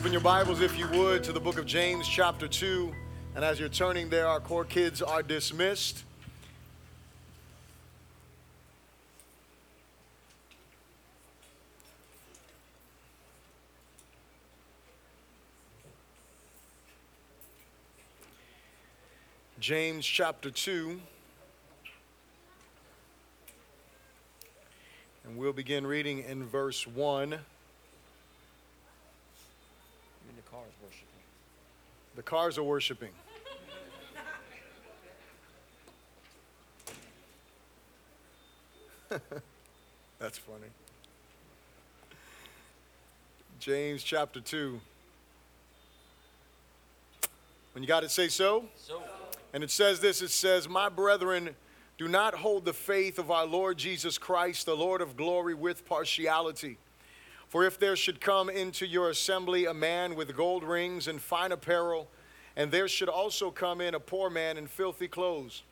Open your Bibles, if you would, to the book of James, chapter 2. And as you're turning there, our core kids are dismissed. James chapter 2. And we'll begin reading in verse 1. The cars are worshiping. That's funny. James chapter 2. When you got it, say so. So. And it says this it says, My brethren, do not hold the faith of our Lord Jesus Christ, the Lord of glory, with partiality. For if there should come into your assembly a man with gold rings and fine apparel, and there should also come in a poor man in filthy clothes,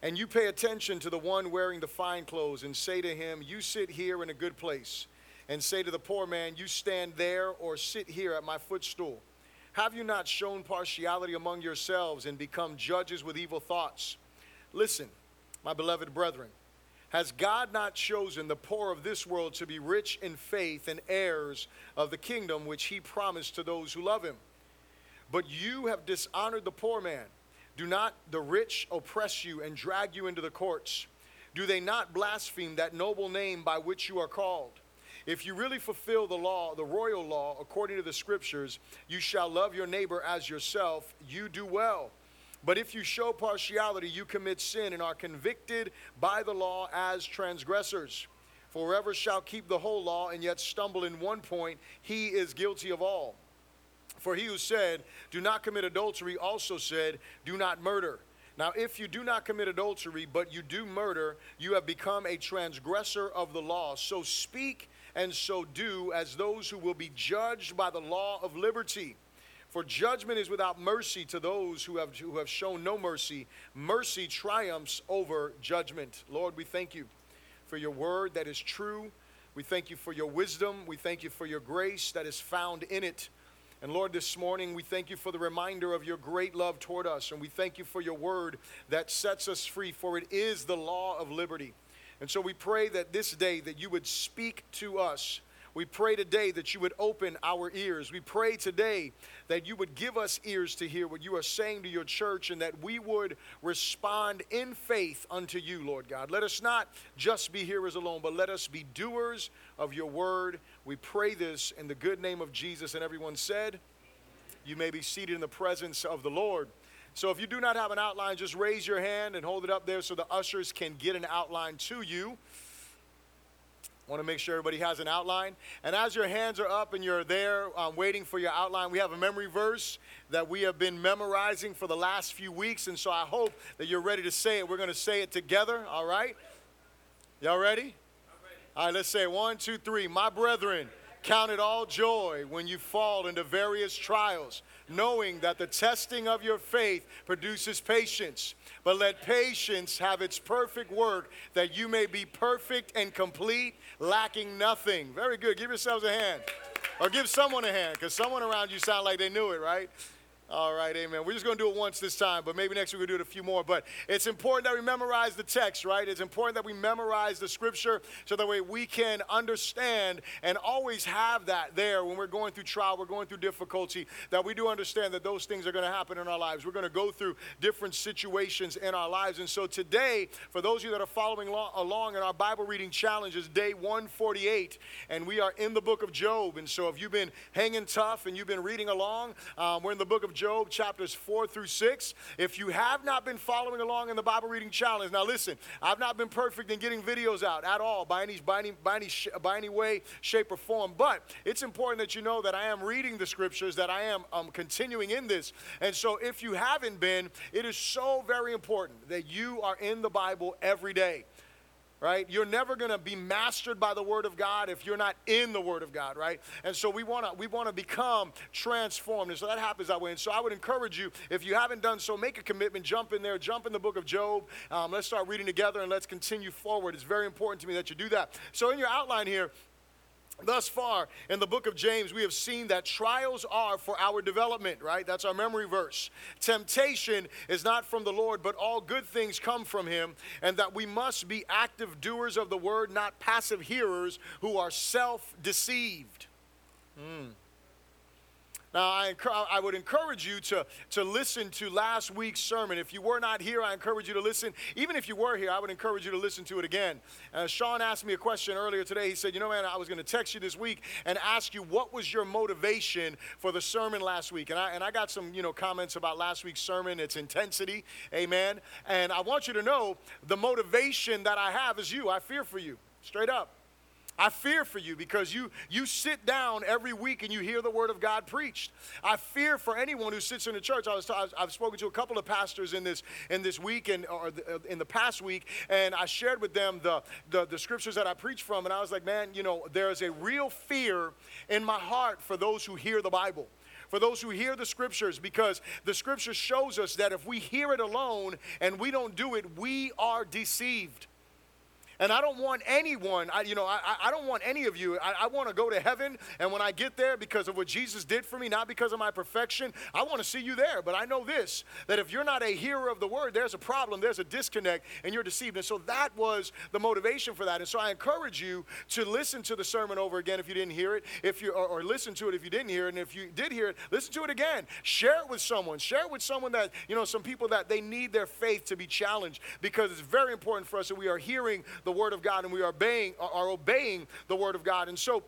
and you pay attention to the one wearing the fine clothes, and say to him, You sit here in a good place, and say to the poor man, You stand there or sit here at my footstool. Have you not shown partiality among yourselves and become judges with evil thoughts? Listen, my beloved brethren. Has God not chosen the poor of this world to be rich in faith and heirs of the kingdom which he promised to those who love him? But you have dishonored the poor man. Do not the rich oppress you and drag you into the courts? Do they not blaspheme that noble name by which you are called? If you really fulfill the law, the royal law, according to the scriptures, you shall love your neighbor as yourself, you do well. But if you show partiality, you commit sin and are convicted by the law as transgressors. For whoever shall keep the whole law and yet stumble in one point, he is guilty of all. For he who said, Do not commit adultery, also said, Do not murder. Now, if you do not commit adultery, but you do murder, you have become a transgressor of the law. So speak and so do as those who will be judged by the law of liberty. For judgment is without mercy to those who have, who have shown no mercy. Mercy triumphs over judgment. Lord, we thank you for your word that is true. We thank you for your wisdom. We thank you for your grace that is found in it. And Lord, this morning we thank you for the reminder of your great love toward us. And we thank you for your word that sets us free, for it is the law of liberty. And so we pray that this day that you would speak to us we pray today that you would open our ears. We pray today that you would give us ears to hear what you are saying to your church and that we would respond in faith unto you, Lord God. Let us not just be hearers alone, but let us be doers of your word. We pray this in the good name of Jesus. And everyone said, You may be seated in the presence of the Lord. So if you do not have an outline, just raise your hand and hold it up there so the ushers can get an outline to you want to make sure everybody has an outline. And as your hands are up and you're there um, waiting for your outline, we have a memory verse that we have been memorizing for the last few weeks. And so I hope that you're ready to say it. We're going to say it together, all right? Y'all ready? All right, let's say it. one, two, three. My brethren, count it all joy when you fall into various trials, knowing that the testing of your faith produces patience. But let patience have its perfect work, that you may be perfect and complete, lacking nothing. Very good. Give yourselves a hand. Or give someone a hand, because someone around you sound like they knew it, right? All right, amen. We're just going to do it once this time, but maybe next week we'll do it a few more. But it's important that we memorize the text, right? It's important that we memorize the scripture so that way we can understand and always have that there when we're going through trial, we're going through difficulty, that we do understand that those things are going to happen in our lives. We're going to go through different situations in our lives. And so today, for those of you that are following along in our Bible reading challenge, is day 148, and we are in the book of Job. And so if you've been hanging tough and you've been reading along, um, we're in the book of Job, chapters 4 through 6. If you have not been following along in the Bible reading challenge, now listen, I've not been perfect in getting videos out at all by any, by any, by any, by any way, shape, or form, but it's important that you know that I am reading the scriptures, that I am um, continuing in this. And so if you haven't been, it is so very important that you are in the Bible every day right? You're never going to be mastered by the word of God if you're not in the word of God, right? And so we want to we want to become transformed. And so that happens that way. And so I would encourage you if you haven't done so, make a commitment, jump in there, jump in the book of Job. Um, let's start reading together and let's continue forward. It's very important to me that you do that. So in your outline here, Thus far in the book of James, we have seen that trials are for our development, right? That's our memory verse. Temptation is not from the Lord, but all good things come from Him, and that we must be active doers of the word, not passive hearers who are self deceived. Mm. Now, I, I, would encourage you to, to listen to last week's sermon. If you were not here, I encourage you to listen. Even if you were here, I would encourage you to listen to it again. Uh, Sean asked me a question earlier today. He said, You know, man, I was going to text you this week and ask you what was your motivation for the sermon last week. And I, and I got some, you know, comments about last week's sermon, its intensity. Amen. And I want you to know the motivation that I have is you. I fear for you, straight up. I fear for you because you, you sit down every week and you hear the word of God preached. I fear for anyone who sits in the church. I was, I've spoken to a couple of pastors in this, in this week and or the, uh, in the past week, and I shared with them the, the, the scriptures that I preach from, and I was like, man, you know, there's a real fear in my heart for those who hear the Bible for those who hear the scriptures because the scripture shows us that if we hear it alone and we don't do it, we are deceived. And I don't want anyone, I, you know, I, I don't want any of you. I, I want to go to heaven. And when I get there, because of what Jesus did for me, not because of my perfection, I want to see you there. But I know this that if you're not a hearer of the word, there's a problem, there's a disconnect, and you're deceived. And so that was the motivation for that. And so I encourage you to listen to the sermon over again if you didn't hear it, if you or, or listen to it if you didn't hear it. And if you did hear it, listen to it again. Share it with someone. Share it with someone that, you know, some people that they need their faith to be challenged because it's very important for us that we are hearing the the Word of God and we are obeying, are obeying the Word of God. And so,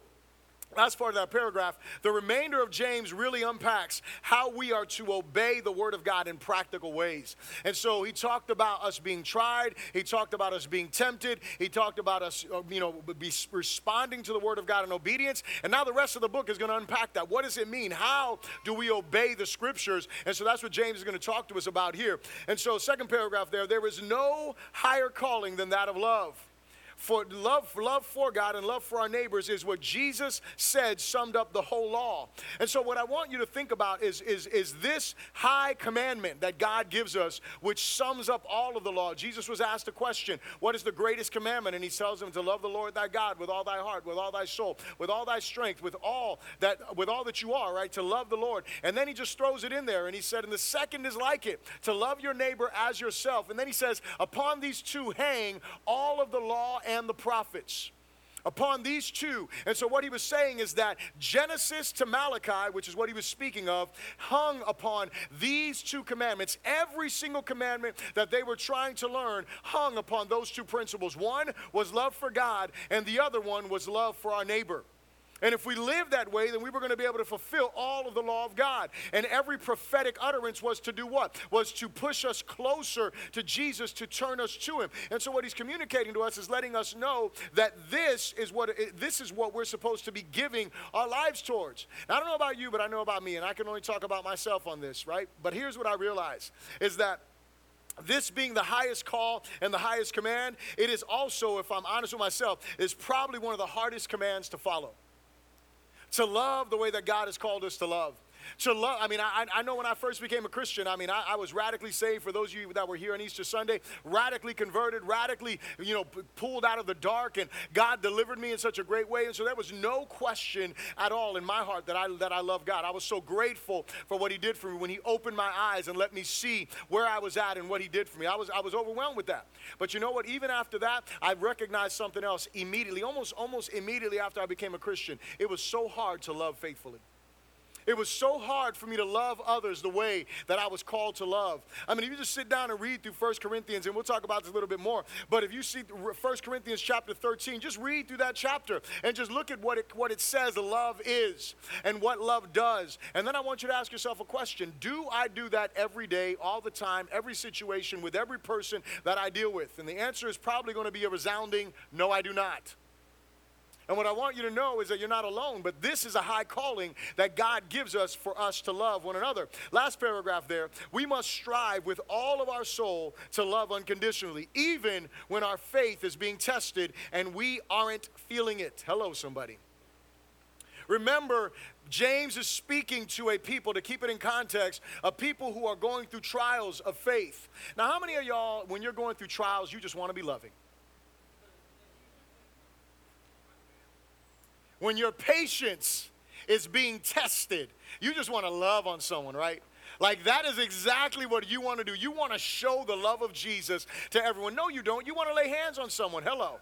Last part of that paragraph, the remainder of James really unpacks how we are to obey the Word of God in practical ways. And so he talked about us being tried, he talked about us being tempted, he talked about us, uh, you know, responding to the Word of God in obedience. And now the rest of the book is going to unpack that. What does it mean? How do we obey the Scriptures? And so that's what James is going to talk to us about here. And so, second paragraph there, there is no higher calling than that of love for love, love for God and love for our neighbors is what Jesus said summed up the whole law. And so, what I want you to think about is, is, is this high commandment that God gives us, which sums up all of the law. Jesus was asked a question What is the greatest commandment? And he tells him to love the Lord thy God with all thy heart, with all thy soul, with all thy strength, with all that, with all that you are, right? To love the Lord. And then he just throws it in there and he said, And the second is like it, to love your neighbor as yourself. And then he says, Upon these two hang all of the law the prophets upon these two. And so, what he was saying is that Genesis to Malachi, which is what he was speaking of, hung upon these two commandments. Every single commandment that they were trying to learn hung upon those two principles. One was love for God, and the other one was love for our neighbor. And if we live that way, then we were going to be able to fulfill all of the law of God. And every prophetic utterance was to do what? Was to push us closer to Jesus, to turn us to Him. And so what He's communicating to us is letting us know that this is what this is what we're supposed to be giving our lives towards. Now, I don't know about you, but I know about me, and I can only talk about myself on this, right? But here's what I realize: is that this being the highest call and the highest command, it is also, if I'm honest with myself, is probably one of the hardest commands to follow to love the way that God has called us to love to love. I mean, I, I know when I first became a Christian, I mean, I, I, was radically saved. For those of you that were here on Easter Sunday, radically converted, radically, you know, pulled out of the dark, and God delivered me in such a great way. And so there was no question at all in my heart that I that I love God. I was so grateful for what He did for me when He opened my eyes and let me see where I was at and what He did for me. I was I was overwhelmed with that. But you know what? Even after that, I recognized something else immediately, almost almost immediately after I became a Christian. It was so hard to love faithfully. It was so hard for me to love others the way that I was called to love. I mean, if you just sit down and read through 1 Corinthians, and we'll talk about this a little bit more, but if you see 1 Corinthians chapter 13, just read through that chapter and just look at what it, what it says love is and what love does. And then I want you to ask yourself a question Do I do that every day, all the time, every situation, with every person that I deal with? And the answer is probably going to be a resounding no, I do not. And what I want you to know is that you're not alone, but this is a high calling that God gives us for us to love one another. Last paragraph there we must strive with all of our soul to love unconditionally, even when our faith is being tested and we aren't feeling it. Hello, somebody. Remember, James is speaking to a people, to keep it in context, of people who are going through trials of faith. Now, how many of y'all, when you're going through trials, you just want to be loving? When your patience is being tested, you just want to love on someone, right? Like that is exactly what you want to do. You want to show the love of Jesus to everyone. No, you don't. You want to lay hands on someone. Hello.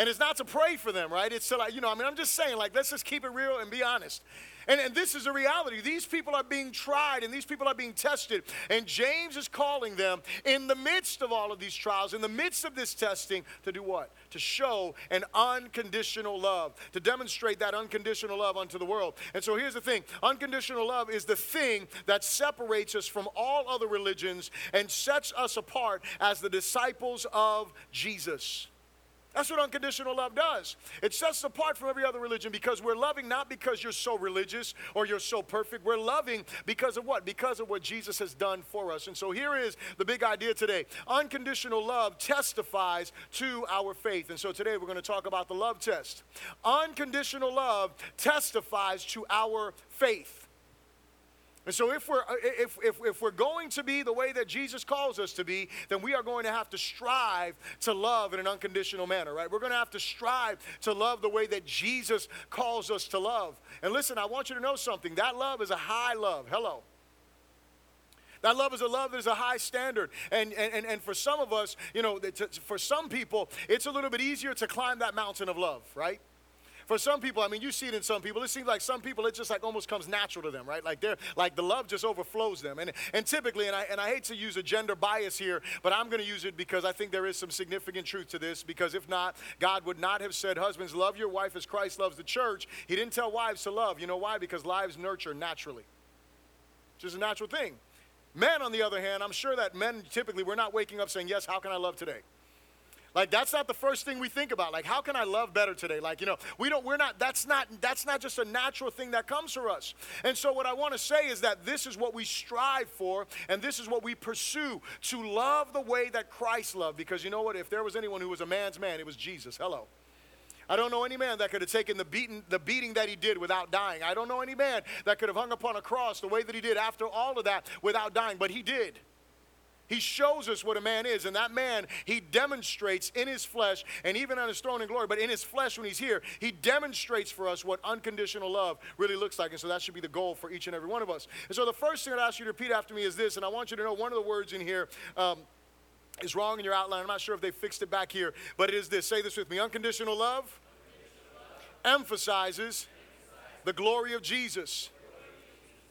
And it's not to pray for them, right? It's to like, you know, I mean, I'm just saying, like, let's just keep it real and be honest. And, and this is a reality. These people are being tried and these people are being tested. And James is calling them in the midst of all of these trials, in the midst of this testing, to do what? To show an unconditional love, to demonstrate that unconditional love unto the world. And so here's the thing unconditional love is the thing that separates us from all other religions and sets us apart as the disciples of Jesus. That's what unconditional love does. It sets us apart from every other religion because we're loving not because you're so religious or you're so perfect. We're loving because of what? Because of what Jesus has done for us. And so here is the big idea today unconditional love testifies to our faith. And so today we're going to talk about the love test. Unconditional love testifies to our faith. And so, if we're, uh, if, if, if we're going to be the way that Jesus calls us to be, then we are going to have to strive to love in an unconditional manner, right? We're going to have to strive to love the way that Jesus calls us to love. And listen, I want you to know something that love is a high love. Hello. That love is a love that is a high standard. And, and, and for some of us, you know, for some people, it's a little bit easier to climb that mountain of love, right? For some people, I mean, you see it in some people. It seems like some people, it just like almost comes natural to them, right? Like they're like the love just overflows them. And and typically, and I and I hate to use a gender bias here, but I'm going to use it because I think there is some significant truth to this. Because if not, God would not have said, "Husbands, love your wife as Christ loves the church." He didn't tell wives to love. You know why? Because lives nurture naturally. It's just a natural thing. Men, on the other hand, I'm sure that men typically we're not waking up saying, "Yes, how can I love today?" Like that's not the first thing we think about. Like how can I love better today? Like, you know, we don't we're not that's not that's not just a natural thing that comes for us. And so what I want to say is that this is what we strive for and this is what we pursue to love the way that Christ loved because you know what? If there was anyone who was a man's man, it was Jesus. Hello. I don't know any man that could have taken the beating, the beating that he did without dying. I don't know any man that could have hung upon a cross the way that he did after all of that without dying, but he did. He shows us what a man is, and that man, he demonstrates in his flesh, and even on his throne in glory, but in his flesh when he's here, he demonstrates for us what unconditional love really looks like. And so that should be the goal for each and every one of us. And so the first thing I'd ask you to repeat after me is this, and I want you to know one of the words in here. Um, is wrong in your outline. I'm not sure if they fixed it back here, but it is this. Say this with me. Unconditional love, Unconditional love. emphasizes the glory of Jesus.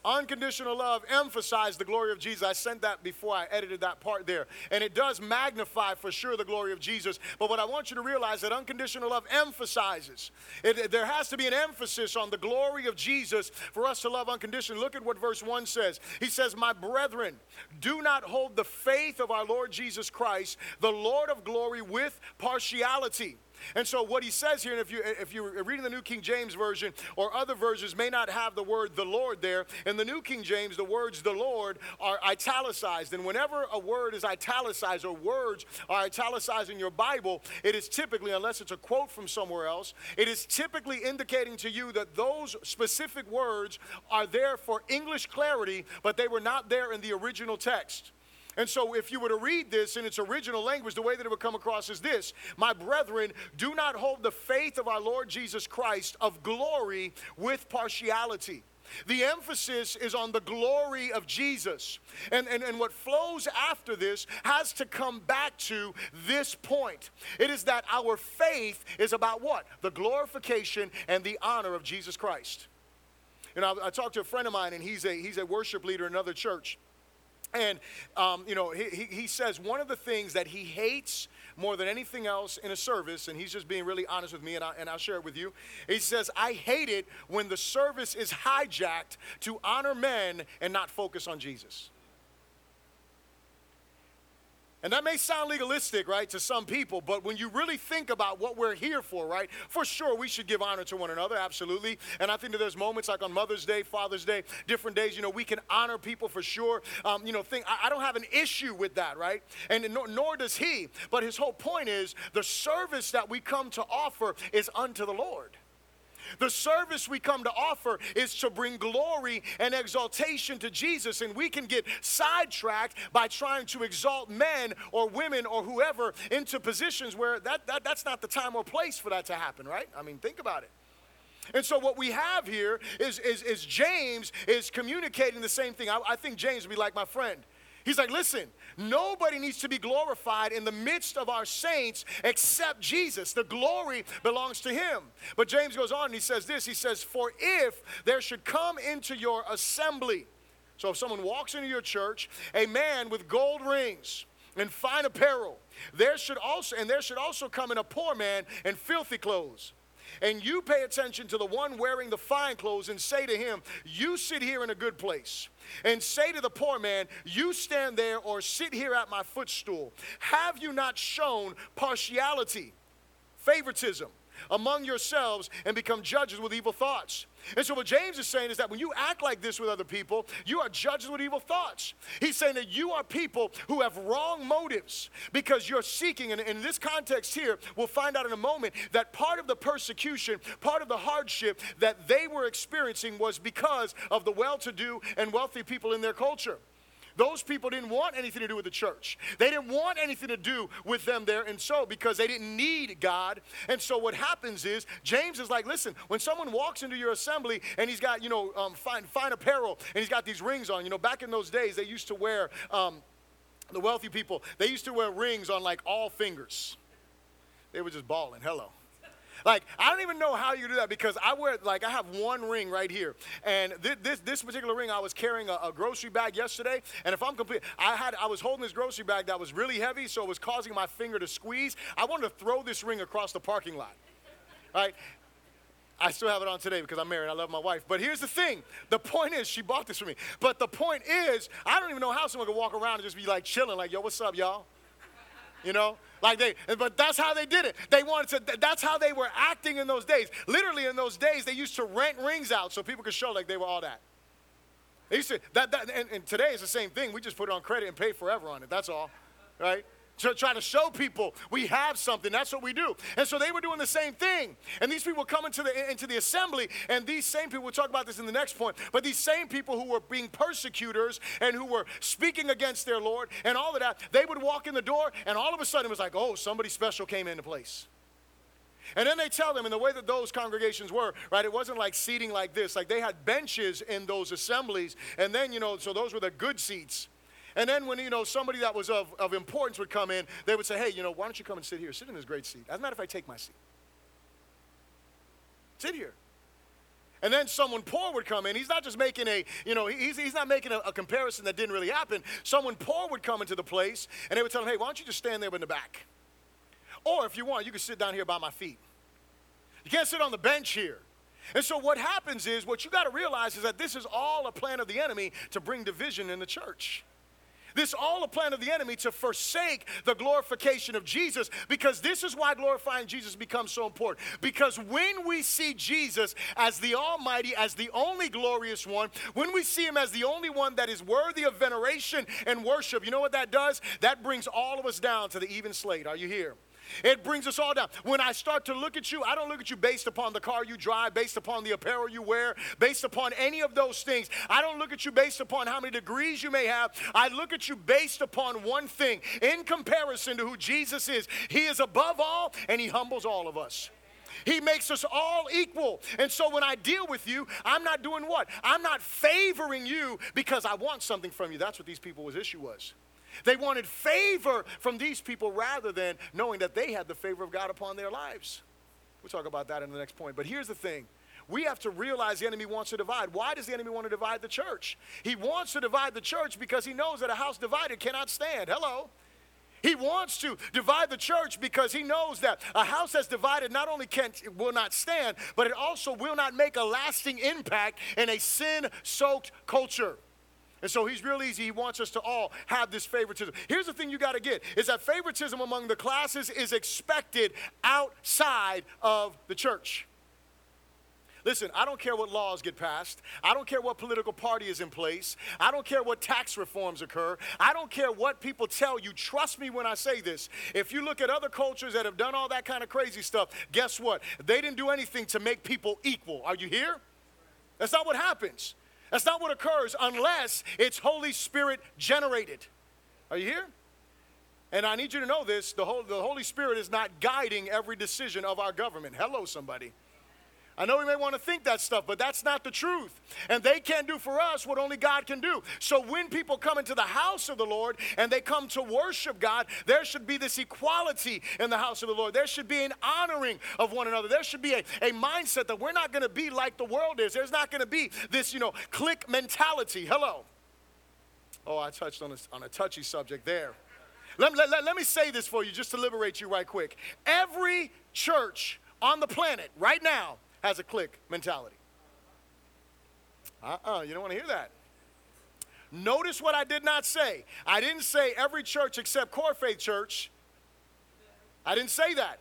Unconditional love emphasizes the glory of Jesus. I sent that before I edited that part there. And it does magnify for sure the glory of Jesus. But what I want you to realize that unconditional love emphasizes. It, there has to be an emphasis on the glory of Jesus for us to love unconditionally. Look at what verse 1 says. He says, My brethren, do not hold the faith of our Lord Jesus Christ, the Lord of glory, with partiality. And so what he says here, and if you if you're reading the New King James Version or other versions may not have the word the Lord there. In the New King James, the words the Lord are italicized. And whenever a word is italicized or words are italicized in your Bible, it is typically, unless it's a quote from somewhere else, it is typically indicating to you that those specific words are there for English clarity, but they were not there in the original text. And so, if you were to read this in its original language, the way that it would come across is this My brethren, do not hold the faith of our Lord Jesus Christ of glory with partiality. The emphasis is on the glory of Jesus. And, and, and what flows after this has to come back to this point. It is that our faith is about what? The glorification and the honor of Jesus Christ. You know, I, I talked to a friend of mine, and he's a, he's a worship leader in another church. And, um, you know, he, he says one of the things that he hates more than anything else in a service, and he's just being really honest with me, and, I, and I'll share it with you. He says, I hate it when the service is hijacked to honor men and not focus on Jesus. And that may sound legalistic, right, to some people, but when you really think about what we're here for, right, for sure we should give honor to one another, absolutely. And I think that there's moments like on Mother's Day, Father's Day, different days, you know, we can honor people for sure. Um, you know, think, I, I, don't have an issue with that, right? And nor, nor does he. But his whole point is the service that we come to offer is unto the Lord. The service we come to offer is to bring glory and exaltation to Jesus, and we can get sidetracked by trying to exalt men or women or whoever into positions where that, that, that's not the time or place for that to happen, right? I mean, think about it. And so what we have here is, is, is James is communicating the same thing. I, I think James would be like my friend. He's like, listen, nobody needs to be glorified in the midst of our saints except Jesus. The glory belongs to him. But James goes on and he says this He says, For if there should come into your assembly, so if someone walks into your church, a man with gold rings, and fine apparel, there should also and there should also come in a poor man in filthy clothes and you pay attention to the one wearing the fine clothes and say to him, You sit here in a good place. And say to the poor man, You stand there or sit here at my footstool. Have you not shown partiality, favoritism? Among yourselves and become judges with evil thoughts. And so, what James is saying is that when you act like this with other people, you are judges with evil thoughts. He's saying that you are people who have wrong motives because you're seeking, and in this context here, we'll find out in a moment that part of the persecution, part of the hardship that they were experiencing was because of the well to do and wealthy people in their culture. Those people didn't want anything to do with the church. They didn't want anything to do with them there and so because they didn't need God. And so what happens is James is like, listen, when someone walks into your assembly and he's got, you know, um, fine, fine apparel and he's got these rings on, you know, back in those days they used to wear, um, the wealthy people, they used to wear rings on like all fingers. They were just balling. Hello. Like, I don't even know how you do that because I wear, like, I have one ring right here. And this, this, this particular ring, I was carrying a, a, grocery bag yesterday. And if I'm complete, I had, I was holding this grocery bag that was really heavy, so it was causing my finger to squeeze. I wanted to throw this ring across the parking lot. Right? I still have it on today because I'm married. I love my wife. But here's the thing. The point is, she bought this for me. But the point is, I don't even know how someone could walk around and just be like chilling, like, yo, what's up, y'all? You know? Like they, but that's how they did it. They wanted to, that's how they were acting in those days. Literally in those days, they used to rent rings out so people could show like they were all that. They used to, that, that and, and today it's the same thing. We just put it on credit and pay forever on it. That's all, right? To try to show people we have something. That's what we do. And so they were doing the same thing. And these people come into the, into the assembly, and these same people, we'll talk about this in the next point, but these same people who were being persecutors and who were speaking against their Lord and all of that, they would walk in the door, and all of a sudden it was like, oh, somebody special came into place. And then they tell them, in the way that those congregations were, right, it wasn't like seating like this. Like they had benches in those assemblies, and then, you know, so those were the good seats. And then when, you know, somebody that was of, of importance would come in, they would say, hey, you know, why don't you come and sit here? Sit in this great seat. As a matter of fact, take my seat. Sit here. And then someone poor would come in. He's not just making a, you know, he's, he's not making a, a, comparison that didn't really happen. Someone poor would come into the place and they would tell him, hey, why don't you just stand there in the back? Or if you want, you can sit down here by my feet. You can't sit on the bench here. And so what happens is, what you got to realize is that this is all a plan of the enemy to bring division in the church. This all a plan of the enemy to forsake the glorification of Jesus because this is why glorifying Jesus becomes so important. Because when we see Jesus as the Almighty, as the only glorious one, when we see Him as the only one that is worthy of veneration and worship, you know what that does? That brings all of us down to the even slate. Are you here? It brings us all down. When I start to look at you, I don't look at you based upon the car you drive, based upon the apparel you wear, based upon any of those things. I don't look at you based upon how many degrees you may have. I look at you based upon one thing in comparison to who Jesus is. He is above all and He humbles all of us. He makes us all equal. And so when I deal with you, I'm not doing what? I'm not favoring you because I want something from you. That's what these people's issue was. They wanted favor from these people rather than knowing that they had the favor of God upon their lives. We'll talk about that in the next point. But here's the thing we have to realize the enemy wants to divide. Why does the enemy want to divide the church? He wants to divide the church because he knows that a house divided cannot stand. Hello. He wants to divide the church because he knows that a house that's divided not only can't will not stand, but it also will not make a lasting impact in a sin-soaked culture. And so he's real easy. He wants us to all have this favoritism. Here's the thing you got to get is that favoritism among the classes is expected outside of the church. Listen, I don't care what laws get passed. I don't care what political party is in place. I don't care what tax reforms occur. I don't care what people tell you. Trust me when I say this. If you look at other cultures that have done all that kind of crazy stuff, guess what? They didn't do anything to make people equal. Are you here? That's not what happens. That's not what occurs unless it's Holy Spirit generated. Are you here? And I need you to know this the, Holy Spirit is not guiding every decision of our government. Hello, somebody. I know we may want to think that stuff, but that's not the truth. And they can't do for us what only God can do. So when people come into the house of the Lord and they come to worship God, there should be this equality in the house of the Lord. There should be an honoring of one another. There should be a, a mindset that we're not going to be like the world is. There's not going to be this, you know, clique mentality. Hello. Oh, I touched on a, on a touchy subject there. Let, let, let, let me say this for you just to liberate you right quick. Every church on the planet right now has a clique mentality. Uh uh-uh, uh you don't want to hear that. Notice what I did not say. I didn't say every church except Core Faith Church. I didn't say that.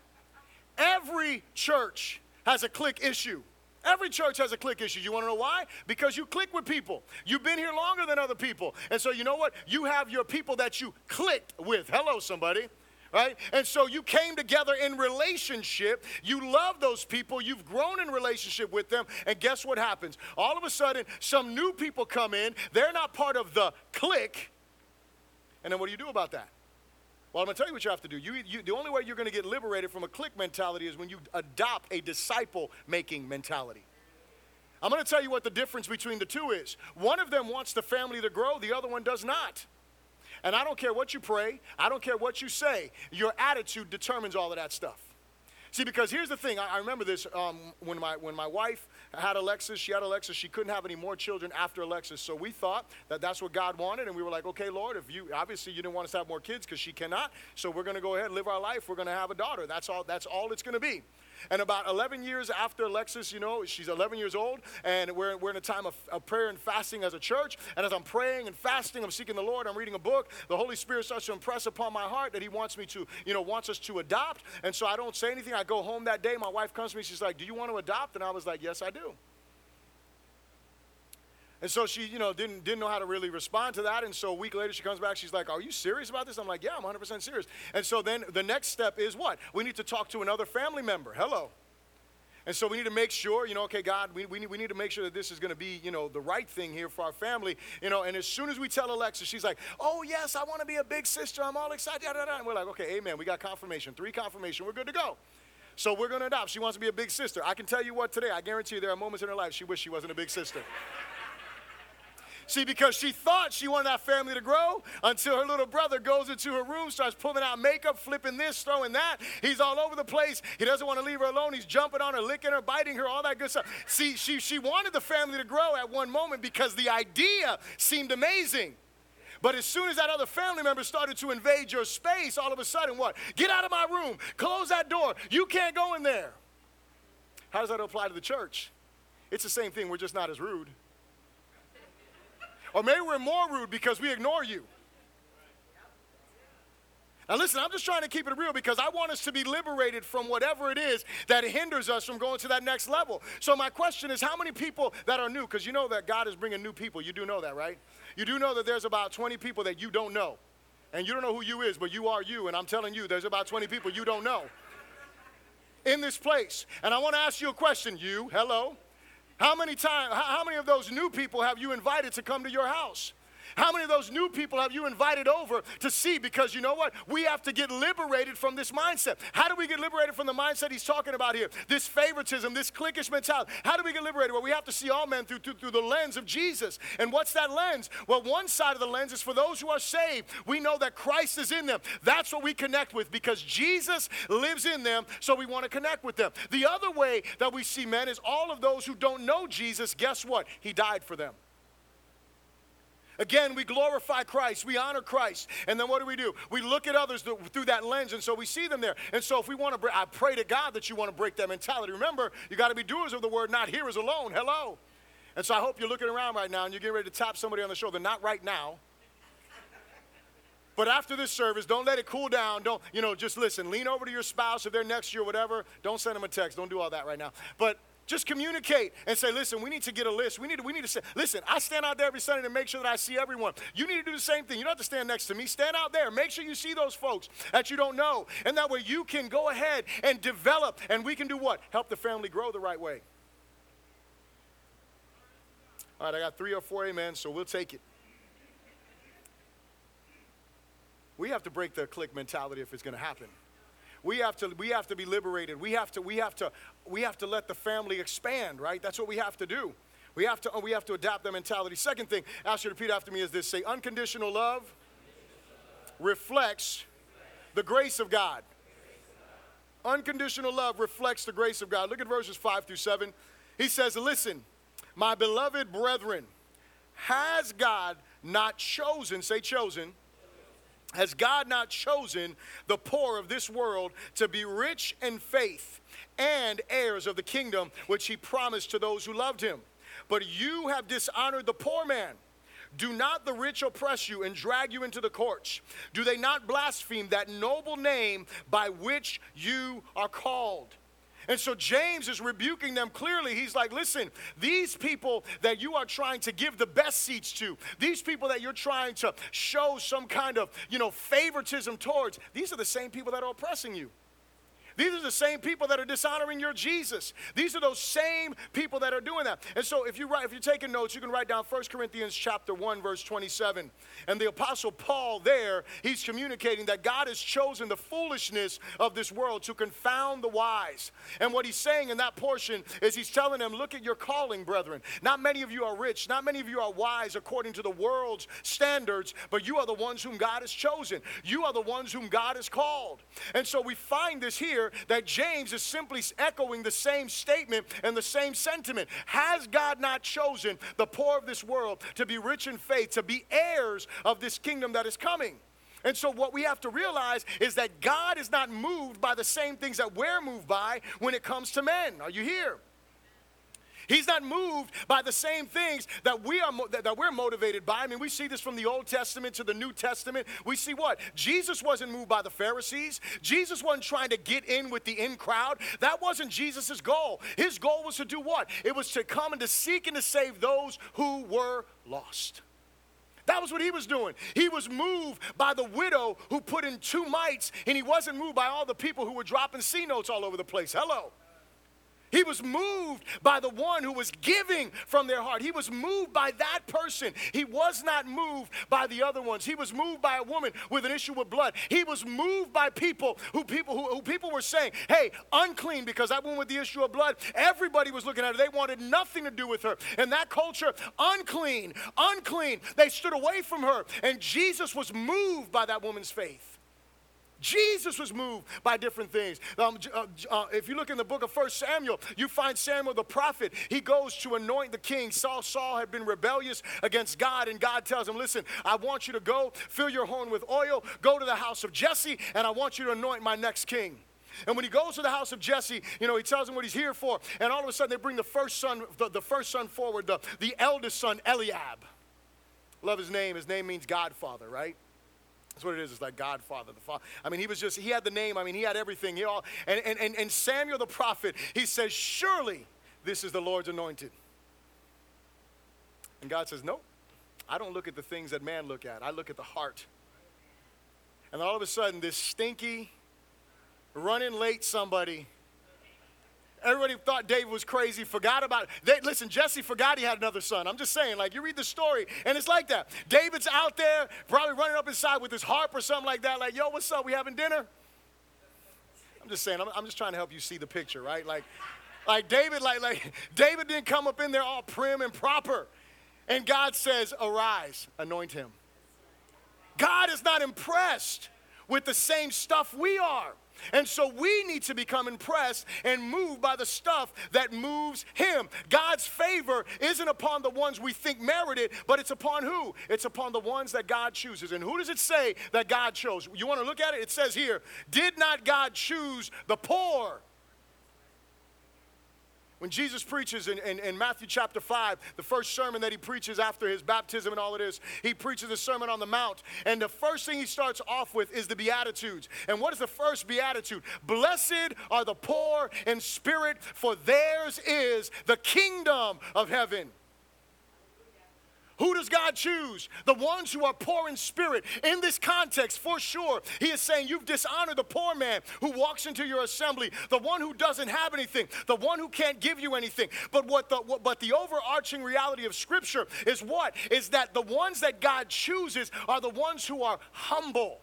Every church has a clique issue. Every church has a clique issue. You want to know why? Because you click with people. You've been here longer than other people. And so you know what? You have your people that you clicked with. Hello, somebody right? And so you came together in relationship. You love those people. You've grown in relationship with them. And guess what happens? All of a sudden, some new people come in. They're not part of the clique. And then what do you do about that? Well, I'm going to tell you what you have to do. You, you, the only way you're going to get liberated from a clique mentality is when you adopt a disciple making mentality. I'm going to tell you what the difference between the two is. One of them wants the family to grow, the other one does not. And I don't care what you pray, I don't care what you say, your attitude determines all of that stuff. See, because here's the thing. I, I remember this um, when, my, when my wife had Alexis, she had Alexis, she couldn't have any more children after Alexis. So we thought that that's what God wanted. And we were like, okay, Lord, if you, obviously you didn't want us to have more kids because she cannot. So we're going to go ahead and live our life. We're going to have a daughter. That's all, that's all it's going to be. And about 11 years after Alexis, you know, she's 11 years old, and we're, we're in a time of, of, prayer and fasting as a church. And as I'm praying and fasting, I'm seeking the Lord, I'm reading a book, the Holy Spirit starts to impress upon my heart that He wants me to, you know, wants us to adopt. And so I don't say anything. I go home that day. My wife comes to me, she's like, Do you want to adopt? And I was like, Yes, I do. And so she, you know, didn't, didn't know how to really respond to that. And so a week later, she comes back. She's like, Are you serious about this? I'm like, Yeah, I'm 100% serious. And so then the next step is what? We need to talk to another family member. Hello. And so we need to make sure, you know, okay, God, we, we, need, we need to make sure that this is going to be, you know, the right thing here for our family, you know. And as soon as we tell Alexis, she's like, oh, yes, I want to be a big sister. I'm all excited. And we're like, okay, amen. We got confirmation, three confirmation. We're good to go. So we're going to adopt. She wants to be a big sister. I can tell you what today, I guarantee you there are moments in her life she wished she wasn't a big sister. See, because she thought she wanted that family to grow until her little brother goes into her room, starts pulling out makeup, flipping this, throwing that. He's all over the place. He doesn't want to leave her alone. He's jumping on her, licking her, biting her, all that good stuff. See, she, she wanted the family to grow at one moment because the idea seemed amazing. But as soon as that other family member started to invade your space, all of a sudden, what? Get out of my room. Close that door. You can't go in there. How does that apply to the church? It's the same thing. We're just not as rude. Or maybe we're more rude because we ignore you. Now, listen, I'm just trying to keep it real because I want us to be liberated from whatever it is that hinders us from going to that next level. So, my question is how many people that are new? Because you know that God is bringing new people. You do know that, right? You do know that there's about 20 people that you don't know. And you don't know who you is, but you are you. And I'm telling you, there's about 20 people you don't know in this place. And I want to ask you a question. You, hello. How many times, how many of those new people have you invited to come to your house? How many of those new people have you invited over to see? Because you know what? We have to get liberated from this mindset. How do we get liberated from the mindset he's talking about here? This favoritism, this cliquish mentality. How do we get liberated? Well, we have to see all men through, through, through the lens of Jesus. And what's that lens? Well, one side of the lens is for those who are saved. We know that Christ is in them. That's what we connect with because Jesus lives in them, so we want to connect with them. The other way that we see men is all of those who don't know Jesus, guess what? He died for them. Again, we glorify Christ, we honor Christ, and then what do we do? We look at others through that lens, and so we see them there. And so, if we want to, I pray to God that you want to break that mentality. Remember, you got to be doers of the word, not hearers alone. Hello. And so, I hope you're looking around right now and you're getting ready to tap somebody on the shoulder. Not right now. But after this service, don't let it cool down. Don't, you know, just listen. Lean over to your spouse if they're next to you or whatever. Don't send them a text. Don't do all that right now. But just communicate and say, listen, we need to get a list. We need to, we need to say, listen, I stand out there every Sunday to make sure that I see everyone. You need to do the same thing. You don't have to stand next to me. Stand out there. Make sure you see those folks that you don't know. And that way you can go ahead and develop, and we can do what? Help the family grow the right way. All right, I got three or four amens, so we'll take it. We have to break the clique mentality if it's going to happen. We have to we have to be liberated. We have to we have to we have to let the family expand, right? That's what we have to do. We have to we have to adapt that mentality. Second thing, ask you to repeat after me is this: say unconditional love reflects the grace of God. Unconditional love reflects the grace of God. Look at verses 5 through 7. He says, Listen, my beloved brethren, has God not chosen, say chosen, has God not chosen the poor of this world to be rich in faith and heirs of the kingdom which he promised to those who loved him? But you have dishonored the poor man. Do not the rich oppress you and drag you into the courts? Do they not blaspheme that noble name by which you are called? And so James is rebuking them clearly. He's like, listen, these people that you are trying to give the best seats to, these people that you're trying to show some kind of, you know, favoritism towards, these are the same people that are oppressing you. These are the same people that are dishonoring your Jesus. These are those same people that are doing that. And so if you write, if you're taking notes, you can write down 1 Corinthians chapter 1, verse 27. And the apostle Paul there, he's communicating that God has chosen the foolishness of this world to confound the wise. And what he's saying in that portion is he's telling them, look at your calling, brethren. Not many of you are rich, not many of you are wise according to the world's standards, but you are the ones whom God has chosen. You are the ones whom God has called. And so we find this here that James is simply echoing the same statement and the same sentiment. Has God not chosen the poor of this world to be rich in faith, to be heirs of this kingdom that is coming? And so, what we have to realize is that God is not moved by the same things that we're moved by when it comes to men. Are you here? He's not moved by the same things that we are that, we're motivated by. I mean, we see this from the Old Testament to the New Testament. We see what? Jesus wasn't moved by the Pharisees. Jesus wasn't trying to get in with the in crowd. That wasn't Jesus' goal. His goal was to do what? It was to come and to seek and to save those who were lost. That was what he was doing. He was moved by the widow who put in two mites, and he wasn't moved by all the people who were dropping C notes all over the place. Hello. He was moved by the one who was giving from their heart. He was moved by that person. He was not moved by the other ones. He was moved by a woman with an issue with blood. He was moved by people who people who, who people were saying, "Hey, unclean," because that woman with the issue of blood. Everybody was looking at her. They wanted nothing to do with her. And that culture, unclean, unclean. They stood away from her. And Jesus was moved by that woman's faith. Jesus was moved by different things. Um, uh, uh, if you look in the book of First Samuel, you find Samuel the prophet. He goes to anoint the king. Saul, Saul had been rebellious against God, and God tells him, Listen, I want you to go, fill your horn with oil, go to the house of Jesse, and I want you to anoint my next king. And when he goes to the house of Jesse, you know, he tells him what he's here for. And all of a sudden, they bring the first son, the, the first son forward, the, the eldest son, Eliab. Love his name. His name means Godfather, right? That's what it is. It's like Godfather, the Father. I mean, he was just, he had the name. I mean, he had everything. He all, and, and, and, Samuel the prophet, he says, Surely this is the Lord's anointed. And God says, Nope. I don't look at the things that man look at. I look at the heart. And all of a sudden, this stinky, running late somebody Everybody thought David was crazy, forgot about it. They, listen, Jesse forgot he had another son. I'm just saying, like, you read the story, and it's like that. David's out there, probably running up inside with his harp or something like that, like, yo, what's up? We having dinner? I'm just saying, I'm, I'm just trying to help you see the picture, right? Like, like David, like, like David didn't come up in there all prim and proper. And God says, Arise, anoint him. God is not impressed with the same stuff we are. And so we need to become impressed and moved by the stuff that moves him. God's favor isn't upon the ones we think merit it, but it's upon who? It's upon the ones that God chooses. And who does it say that God chose? You want to look at it? It says here, Did not God choose the poor? When Jesus preaches in, in, in, Matthew chapter 5, the first sermon that he preaches after his baptism and all it is, he preaches the Sermon on the Mount. And the first thing he starts off with is the Beatitudes. And what is the first Beatitude? Blessed are the poor in spirit, for theirs is the kingdom of heaven. Who does God choose? The ones who are poor in spirit. In this context, for sure, he is saying you've dishonored the poor man who walks into your assembly, the one who doesn't have anything, the one who can't give you anything. But what the what, but the overarching reality of scripture is what? Is that the ones that God chooses are the ones who are humble.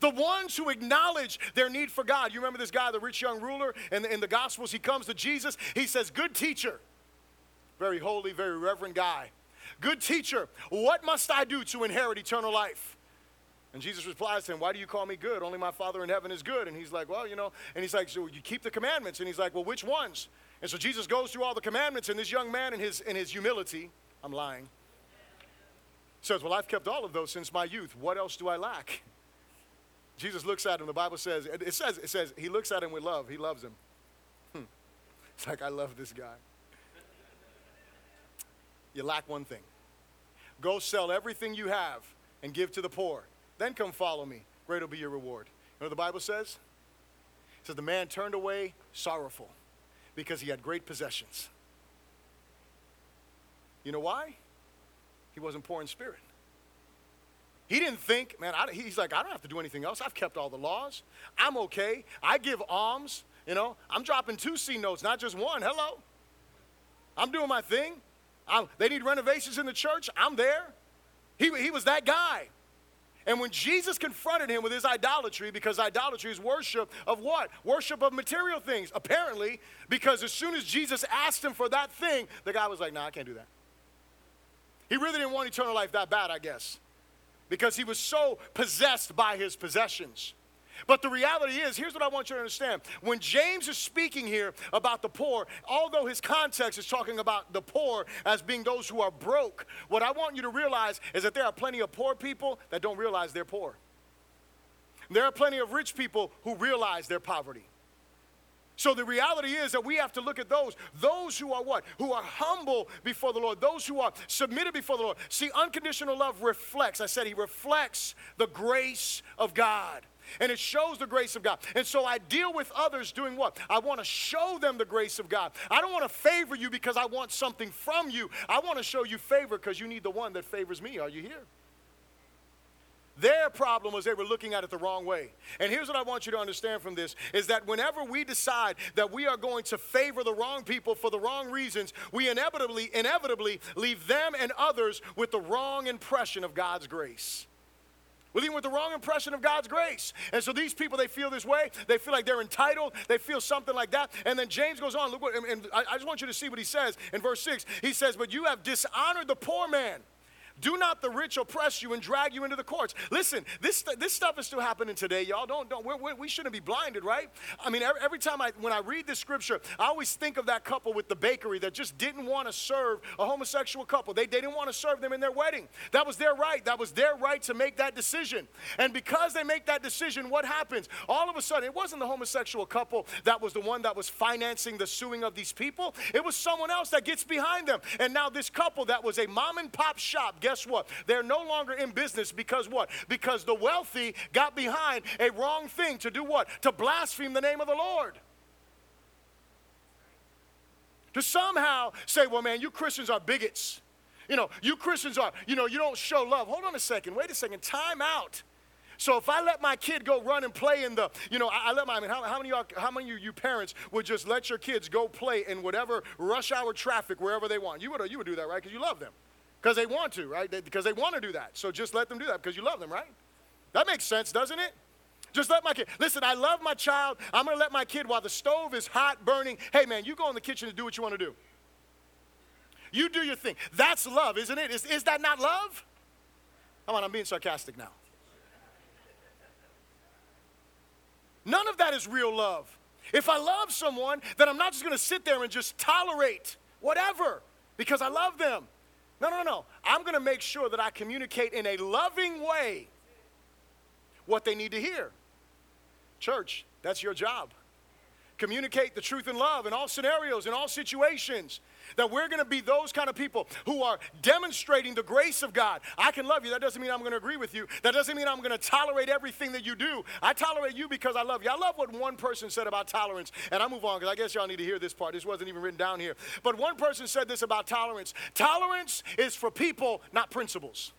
The ones who acknowledge their need for God. You remember this guy, the rich young ruler, in the, in the Gospels, he comes to Jesus. He says, Good teacher, very holy, very reverent guy. Good teacher, what must I do to inherit eternal life? And Jesus replies to him, Why do you call me good? Only my Father in heaven is good. And he's like, Well, you know, and he's like, So you keep the commandments. And he's like, Well, which ones? And so Jesus goes through all the commandments, and this young man, in his, in his humility, I'm lying, says, Well, I've kept all of those since my youth. What else do I lack? Jesus looks at him. The Bible says, it says, it says, he looks at him with love. He loves him. Hmm. It's like, I love this guy. You lack one thing. Go sell everything you have and give to the poor then come follow me. Great will be your reward. You know what the Bible says? It says the man turned away sorrowful because he had great possessions. You know why? He wasn't poor in spirit. He didn't think, man, I, he's like, I don't have to do anything else. I've kept all the laws. I'm okay. I give alms. You know, I'm dropping two C notes, not just one. Hello. I'm doing my thing. I'm, they need renovations in the church. I'm there. He, he was that guy. And when Jesus confronted him with his idolatry, because idolatry is worship of what? Worship of material things, apparently, because as soon as Jesus asked him for that thing, the guy was like, nah, I can't do that. He really didn't want eternal life that bad, I guess, because he was so possessed by his possessions. But the reality is, here's what I want you to understand. When James is speaking here about the poor, although his context is talking about the poor as being those who are broke, what I want you to realize is that there are plenty of poor people that don't realize they're poor. There are plenty of rich people who realize their poverty. So the reality is that we have to look at those, those who are what? Who are humble before the Lord, those who are submitted before the Lord. See, unconditional love reflects, I said he reflects the grace of God and it shows the grace of God. And so I deal with others doing what? I want to show them the grace of God. I don't want to favor you because I want something from you. I want to show you favor because you need the one that favors me. Are you here? Their problem was they were looking at it the wrong way. And here's what I want you to understand from this is that whenever we decide that we are going to favor the wrong people for the wrong reasons, we inevitably inevitably leave them and others with the wrong impression of God's grace leaving with the wrong impression of God's grace. And so these people, they feel this way. They feel like they're entitled. They feel something like that. And then James goes on. Look what, and I just want you to see what he says in verse 6. He says, But you have dishonored the poor man. Do not the rich oppress you and drag you into the courts. Listen, this, this stuff is still happening today, y'all. Don't, don't, we're, we're, we should not be blinded, right? I mean, every, every time I, when I read this scripture, I always think of that couple with the bakery that just didn't want to serve a homosexual couple. They, they didn't want to serve them in their wedding. That was their right. That was their right to make that decision. And because they make that decision, what happens? All of a sudden, it wasn't the homosexual couple that was the one that was financing the suing of these people. It was someone else that gets behind them. And now this couple that was a mom and pop shop, guess what? They're no longer in business because what? Because the wealthy got behind a wrong thing to do what? To blaspheme the name of the Lord. To somehow say, well, man, you Christians are bigots. You know, you Christians are, you know, you don't show love. Hold on a second. Wait a second. Time out. So if I let my kid go run and play in the, you know, I, I let my, I mean, how, how many of how many of you parents would just let your kids go play in whatever rush hour traffic wherever they want? You would, you would do that, right? Because you love them. Because they want to, right? They, because they want to do that. So just let them do that because you love them, right? That makes sense, doesn't it? Just let my kid. Listen, I love my child. I'm going to let my kid while the stove is hot, burning. Hey, man, you go in the kitchen and do what you want to do. You do your thing. That's love, isn't it? Is, is that not love? Come on, I'm being sarcastic now. None of that is real love. If I love someone, then I'm not just going to sit there and just tolerate whatever because I love them. No, no, no. I'm going to make sure that I communicate in a loving way what they need to hear. Church, that's your job. Communicate the truth in love in all scenarios, in all situations. That we're going to be those kind of people who are demonstrating the grace of God. I can love you. That doesn't mean I'm going to agree with you. That doesn't mean I'm going to tolerate everything that you do. I tolerate you because I love you. I love what one person said about tolerance. And I move on because I guess y'all need to hear this part. This wasn't even written down here. But one person said this about tolerance tolerance is for people, not principles.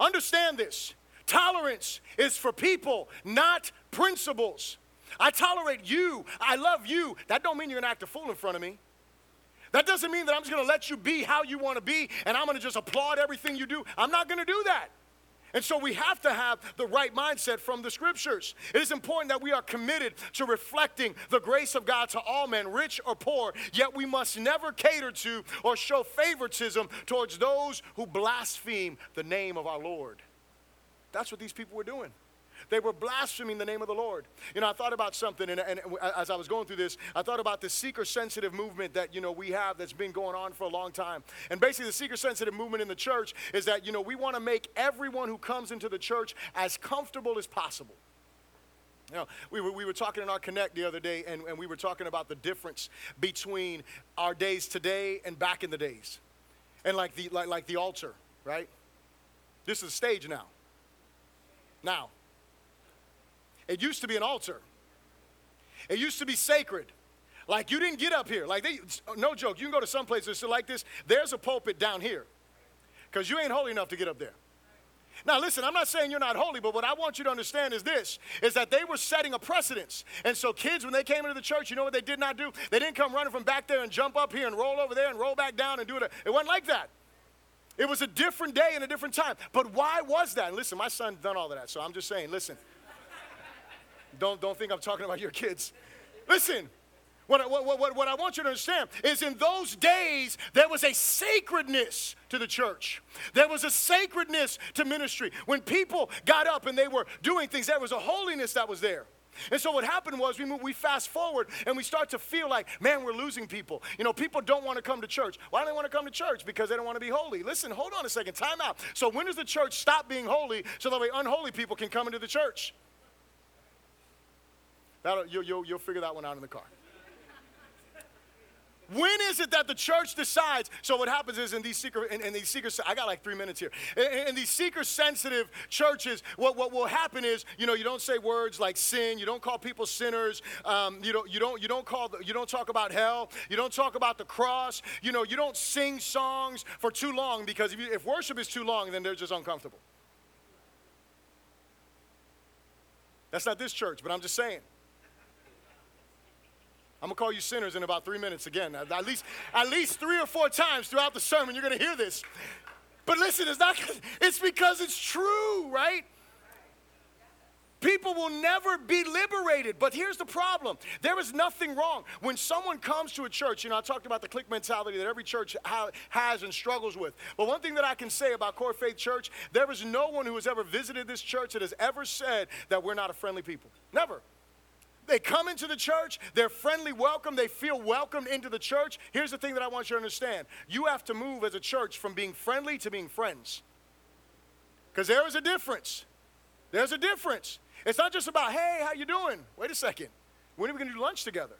Understand this. Tolerance is for people, not principles. I tolerate you. I love you. That don't mean you're gonna act a fool in front of me. That doesn't mean that I'm just going to let you be how you want to be and I'm going to just applaud everything you do. I'm not going to do that. And so we have to have the right mindset from the scriptures. It is important that we are committed to reflecting the grace of God to all men, rich or poor, yet we must never cater to or show favoritism towards those who blaspheme the name of our Lord. That's what these people were doing. They were blaspheming the name of the Lord. You know, I thought about something, and, and as I was going through this, I thought about the seeker sensitive movement that, you know, we have that's been going on for a long time. And basically, the seeker sensitive movement in the church is that, you know, we want to make everyone who comes into the church as comfortable as possible. You know, we were, we were talking in our Connect the other day, and, and we were talking about the difference between our days today and back in the days. And like the, like, like the altar, right? This is a stage now. Now, it used to be an altar. It used to be sacred. Like you didn't get up here. Like they, no joke. You can go to some places like this. There's a pulpit down here, because you ain't holy enough to get up there. Now, listen, I'm not saying you're not holy, but what I want you to understand is this is that they were setting a precedence. And so, kids, when they came into the church, you know what they did not do? They didn't come running from back there and jump up here and roll over there and roll back down and do it. It wasn't like that. It was a different day and a different time. But why was that? And listen, my son done all of that. So I'm just saying, listen, don't, don't think I'm talking about your kids. Listen, what, what, what, what, I want you to understand is in those days, there was a sacredness to the church. There was a sacredness to ministry. When people got up and they were doing things, there was a holiness that was there. And so what happened was we move, we fast forward and we start to feel like, man, we're losing people. You know, people don't want to come to church. Why don't they want to come to church? Because they don't want to be holy. Listen, hold on a second, time out. So when does the church stop being holy so that way unholy people can come into the church? That'll, you'll, you'll, you'll figure that one out in the car. When is it that the church decides? So what happens is in these secret, in, in these seeker, I got like three minutes here. In, in these seeker-sensitive churches, what, what will happen is, you know, you don't say words like sin. You don't call people sinners. Um, you don't, you don't, you don't call, the, you don't talk about hell. You don't talk about the cross. You know, you don't sing songs for too long because if, you, if worship is too long, then they're just uncomfortable. That's not this church, but I'm just saying. I'm gonna call you sinners in about three minutes again. At least, at least three or four times throughout the sermon, you're gonna hear this. But listen, it's not. It's because it's true, right? People will never be liberated. But here's the problem there is nothing wrong. When someone comes to a church, you know, I talked about the clique mentality that every church ha- has and struggles with. But one thing that I can say about Core Faith Church, there is no one who has ever visited this church that has ever said that we're not a friendly people. Never. They come into the church, they're friendly welcome, they feel welcomed into the church. Here's the thing that I want you to understand you have to move as a church from being friendly to being friends. Because there is a difference. There's a difference. It's not just about, hey, how you doing? Wait a second. When are we going to do lunch together?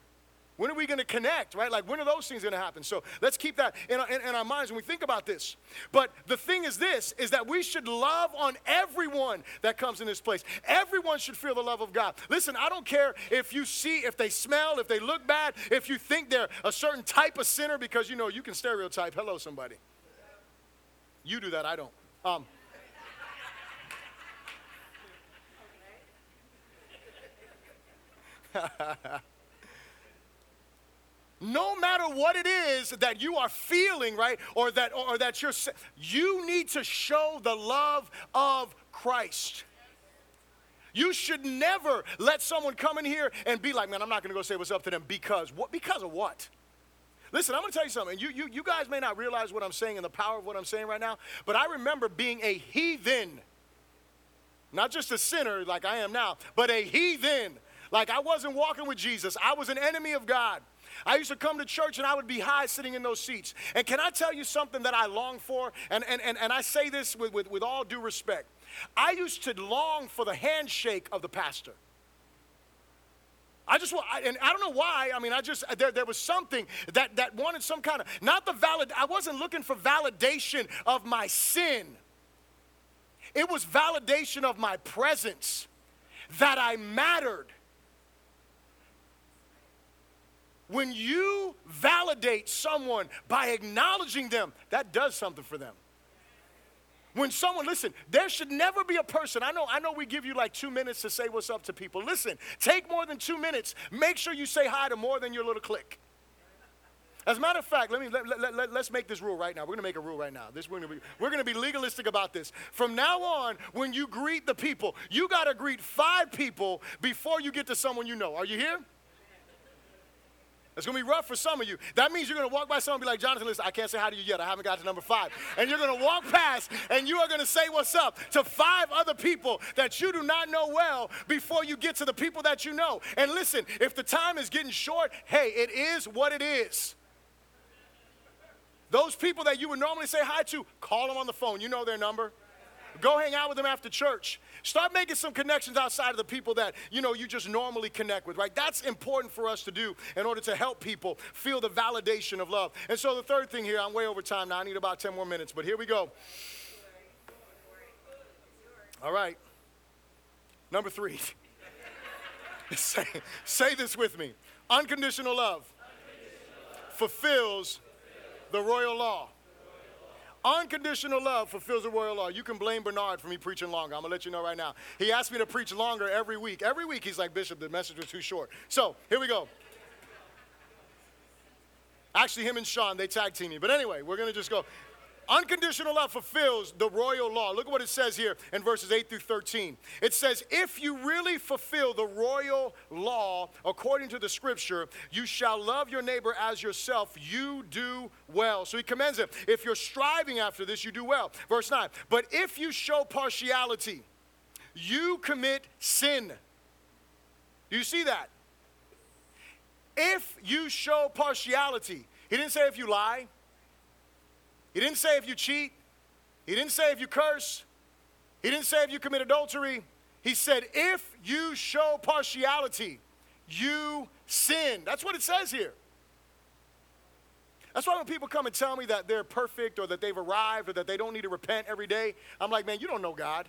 When are we going to connect, right? Like, when are those things going to happen? So let's keep that in our, in, in our, minds when we think about this. But the thing is this, is that we should love on everyone that comes in this place. Everyone should feel the love of God. Listen, I don't care if you see, if they smell, if they look bad, if you think they're a certain type of sinner, because, you know, you can stereotype. Hello, somebody. You do that, I don't. Um, no matter what it is that you are feeling, right, or that or that you're you need to show the love of Christ. You should never let someone come in here and be like, man, I'm not gonna go say what's up to them because what because of what? Listen, I'm gonna tell you something. You, you, you guys may not realize what I'm saying and the power of what I'm saying right now, but I remember being a heathen. Not just a sinner like I am now, but a heathen. Like I wasn't walking with Jesus. I was an enemy of God. I used to come to church and I would be high sitting in those seats. And can I tell you something that I long for? And, and, and, and I say this with, with, with all due respect. I used to long for the handshake of the pastor. I just, and I don't know why. I mean, I just, there, there was something that, that wanted some kind of, not the valid, I wasn't looking for validation of my sin. It was validation of my presence, that I mattered, When you validate someone by acknowledging them, that does something for them. When someone, listen, there should never be a person. I know, I know we give you like two minutes to say what's up to people. Listen, take more than two minutes. Make sure you say hi to more than your little clique. As a matter of fact, let me let, let, let, us make this rule right now. We're going to make a rule right now. This we're to be we're going to be legalistic about this. From now on, when you greet the people, you got to greet five people before you get to someone you know. Are you here? It's gonna be rough for some of you. That means you're gonna walk by someone and be like, Jonathan, listen, I can't say hi to you yet. I haven't got to number five. And you're gonna walk past and you are gonna say what's up to five other people that you do not know well before you get to the people that you know. And listen, if the time is getting short, hey, it is what it is. Those people that you would normally say hi to, call them on the phone. You know their number. Go hang out with them after church. Start making some connections outside of the people that, you know, you just normally connect with, right? That's important for us to do in order to help people feel the validation of love. And so the third thing here, I'm way over time now. I need about 10 more minutes, but here we go. All right. Number three. say, say this with me. Unconditional love, Unconditional love. fulfills the royal law. Unconditional love fulfills the royal law. You can blame Bernard for me preaching longer. I'm going to let you know right now. He asked me to preach longer every week. Every week he's like, Bishop, the message was too short. So here we go. Actually, him and Sean, they tag team me. But anyway, we're going to just go. Unconditional love fulfills the royal law. Look at what it says here in verses 8 through 13. It says, If you really fulfill the royal law according to the scripture, you shall love your neighbor as yourself. You do well. So he commends him. If you're striving after this, you do well. Verse 9. But if you show partiality, you commit sin. Do you see that? If you show partiality, he didn't say if you lie. He didn't say if you cheat. He didn't say if you curse. He didn't say if you commit adultery. He said, if you show partiality, you sin. That's what it says here. That's why when people come and tell me that they're perfect or that they've arrived or that they don't need to repent every day, I'm like, man, you don't know God.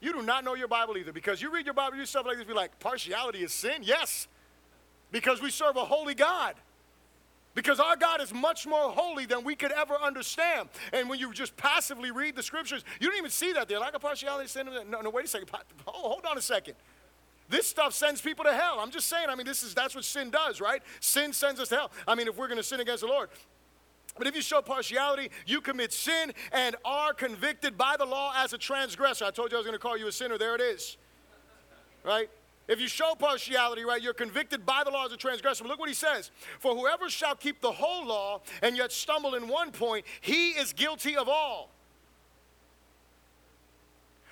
You do not know your Bible either because you read your Bible, you stuff like this, be like, partiality is sin? Yes, because we serve a holy God. Because our God is much more holy than we could ever understand. And when you just passively read the scriptures, you don't even see that there. Like a partiality sin. No, no, wait a second. Oh, hold on a second. This stuff sends people to hell. I'm just saying, I mean, this is that's what sin does, right? Sin sends us to hell. I mean, if we're gonna sin against the Lord. But if you show partiality, you commit sin and are convicted by the law as a transgressor. I told you I was gonna call you a sinner. There it is. Right? If you show partiality, right, you're convicted by the law as a transgressor. Look what he says For whoever shall keep the whole law and yet stumble in one point, he is guilty of all.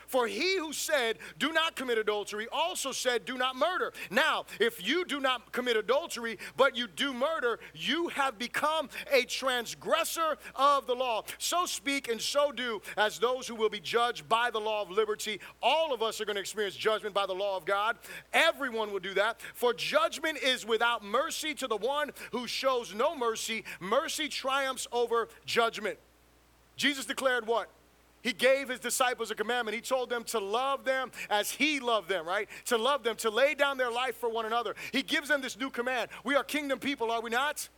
For he who said, Do not commit adultery, also said, Do not murder. Now, if you do not commit adultery, but you do murder, you have become a transgressor of the law. So speak and so do as those who will be judged by the law of liberty. All of us are going to experience judgment by the law of God. Everyone will do that. For judgment is without mercy to the one who shows no mercy. Mercy triumphs over judgment. Jesus declared what? He gave his disciples a commandment. He told them to love them as he loved them, right? To love them, to lay down their life for one another. He gives them this new command. We are kingdom people, are we not?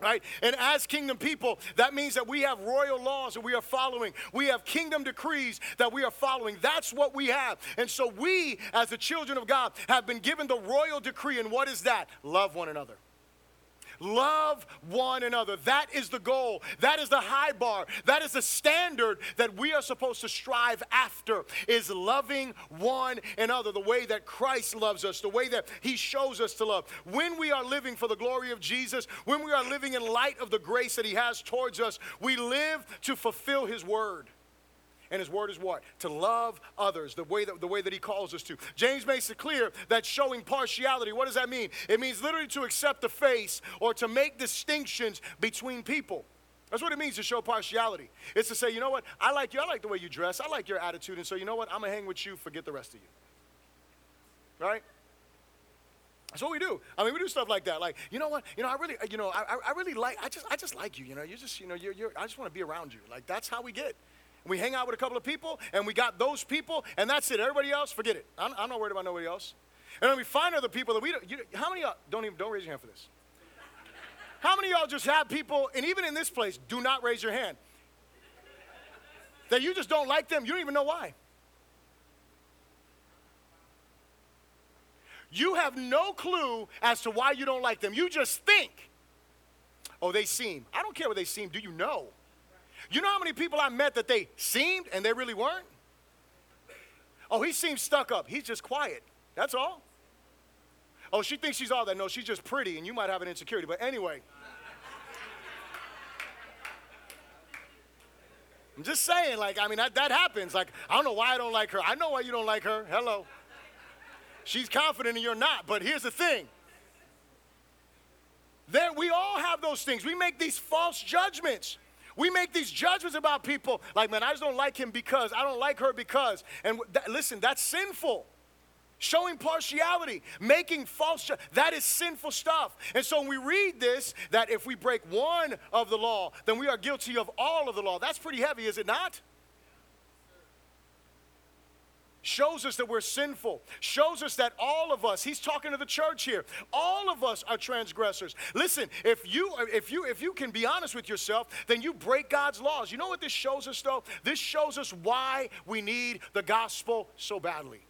Right? And as kingdom people, that means that we have royal laws that we are following. We have kingdom decrees that we are following. That's what we have. And so we, as the children of God, have been given the royal decree. And what is that? Love one another. Love one another. That is the goal. That is the high bar. That is the standard that we are supposed to strive after is loving one another the way that Christ loves us, the way that he shows us to love. When we are living for the glory of Jesus, when we are living in light of the grace that he has towards us, we live to fulfill his word. And his word is what? To love others the way that, the way that he calls us to. James makes it clear that showing partiality, what does that mean? It means literally to accept the face or to make distinctions between people. That's what it means to show partiality. It's to say, you know what? I like you. I like the way you dress. I like your attitude. And so, you know what? I'm to hang with you, forget the rest of you. Right? That's what we do. I mean, we do stuff like that. Like, you know what? You know, I really, uh, you know, I, I really like. I just, I just like you. You know, you just, you know, you're, you're I just want to be around you. Like, that's how we get. We hang out with a couple of people, and we got those people, and that's it. Everybody else, forget it. I'm, I'm not worried about nobody else. And then we find other people that we don't. You, how many y'all don't even don't raise your hand for this? How many y'all just have people, and even in this place, do not raise your hand? That you just don't like them. You don't even know why. You have no clue as to why you don't like them. You just think Oh, they seem. I don't care what they seem. Do you know? You know how many people I met that they seemed and they really weren't? Oh, he seems stuck up. He's just quiet. That's all. Oh, she thinks she's all that. No, she's just pretty and you might have an insecurity. But anyway. I'm just saying, like, I mean, that, that happens. Like, I don't know why I don't like her. I know why you don't like her. Hello. She's confident and you're not. But here's the thing there, we all have those things. We make these false judgments. We make these judgments about people like, man, I just don't like him because, I don't like her because. And listen, that's sinful. Showing partiality, making false, that is sinful stuff. And so when we read this, that if we break one of the law, then we are guilty of all of the law. That's pretty heavy, is it not? Shows us that we're sinful shows us that all of us he's talking to the church here all of us are transgressors listen if you if you if you can be honest with yourself then you break god's laws you know what this shows us though this shows us why we need the gospel so badly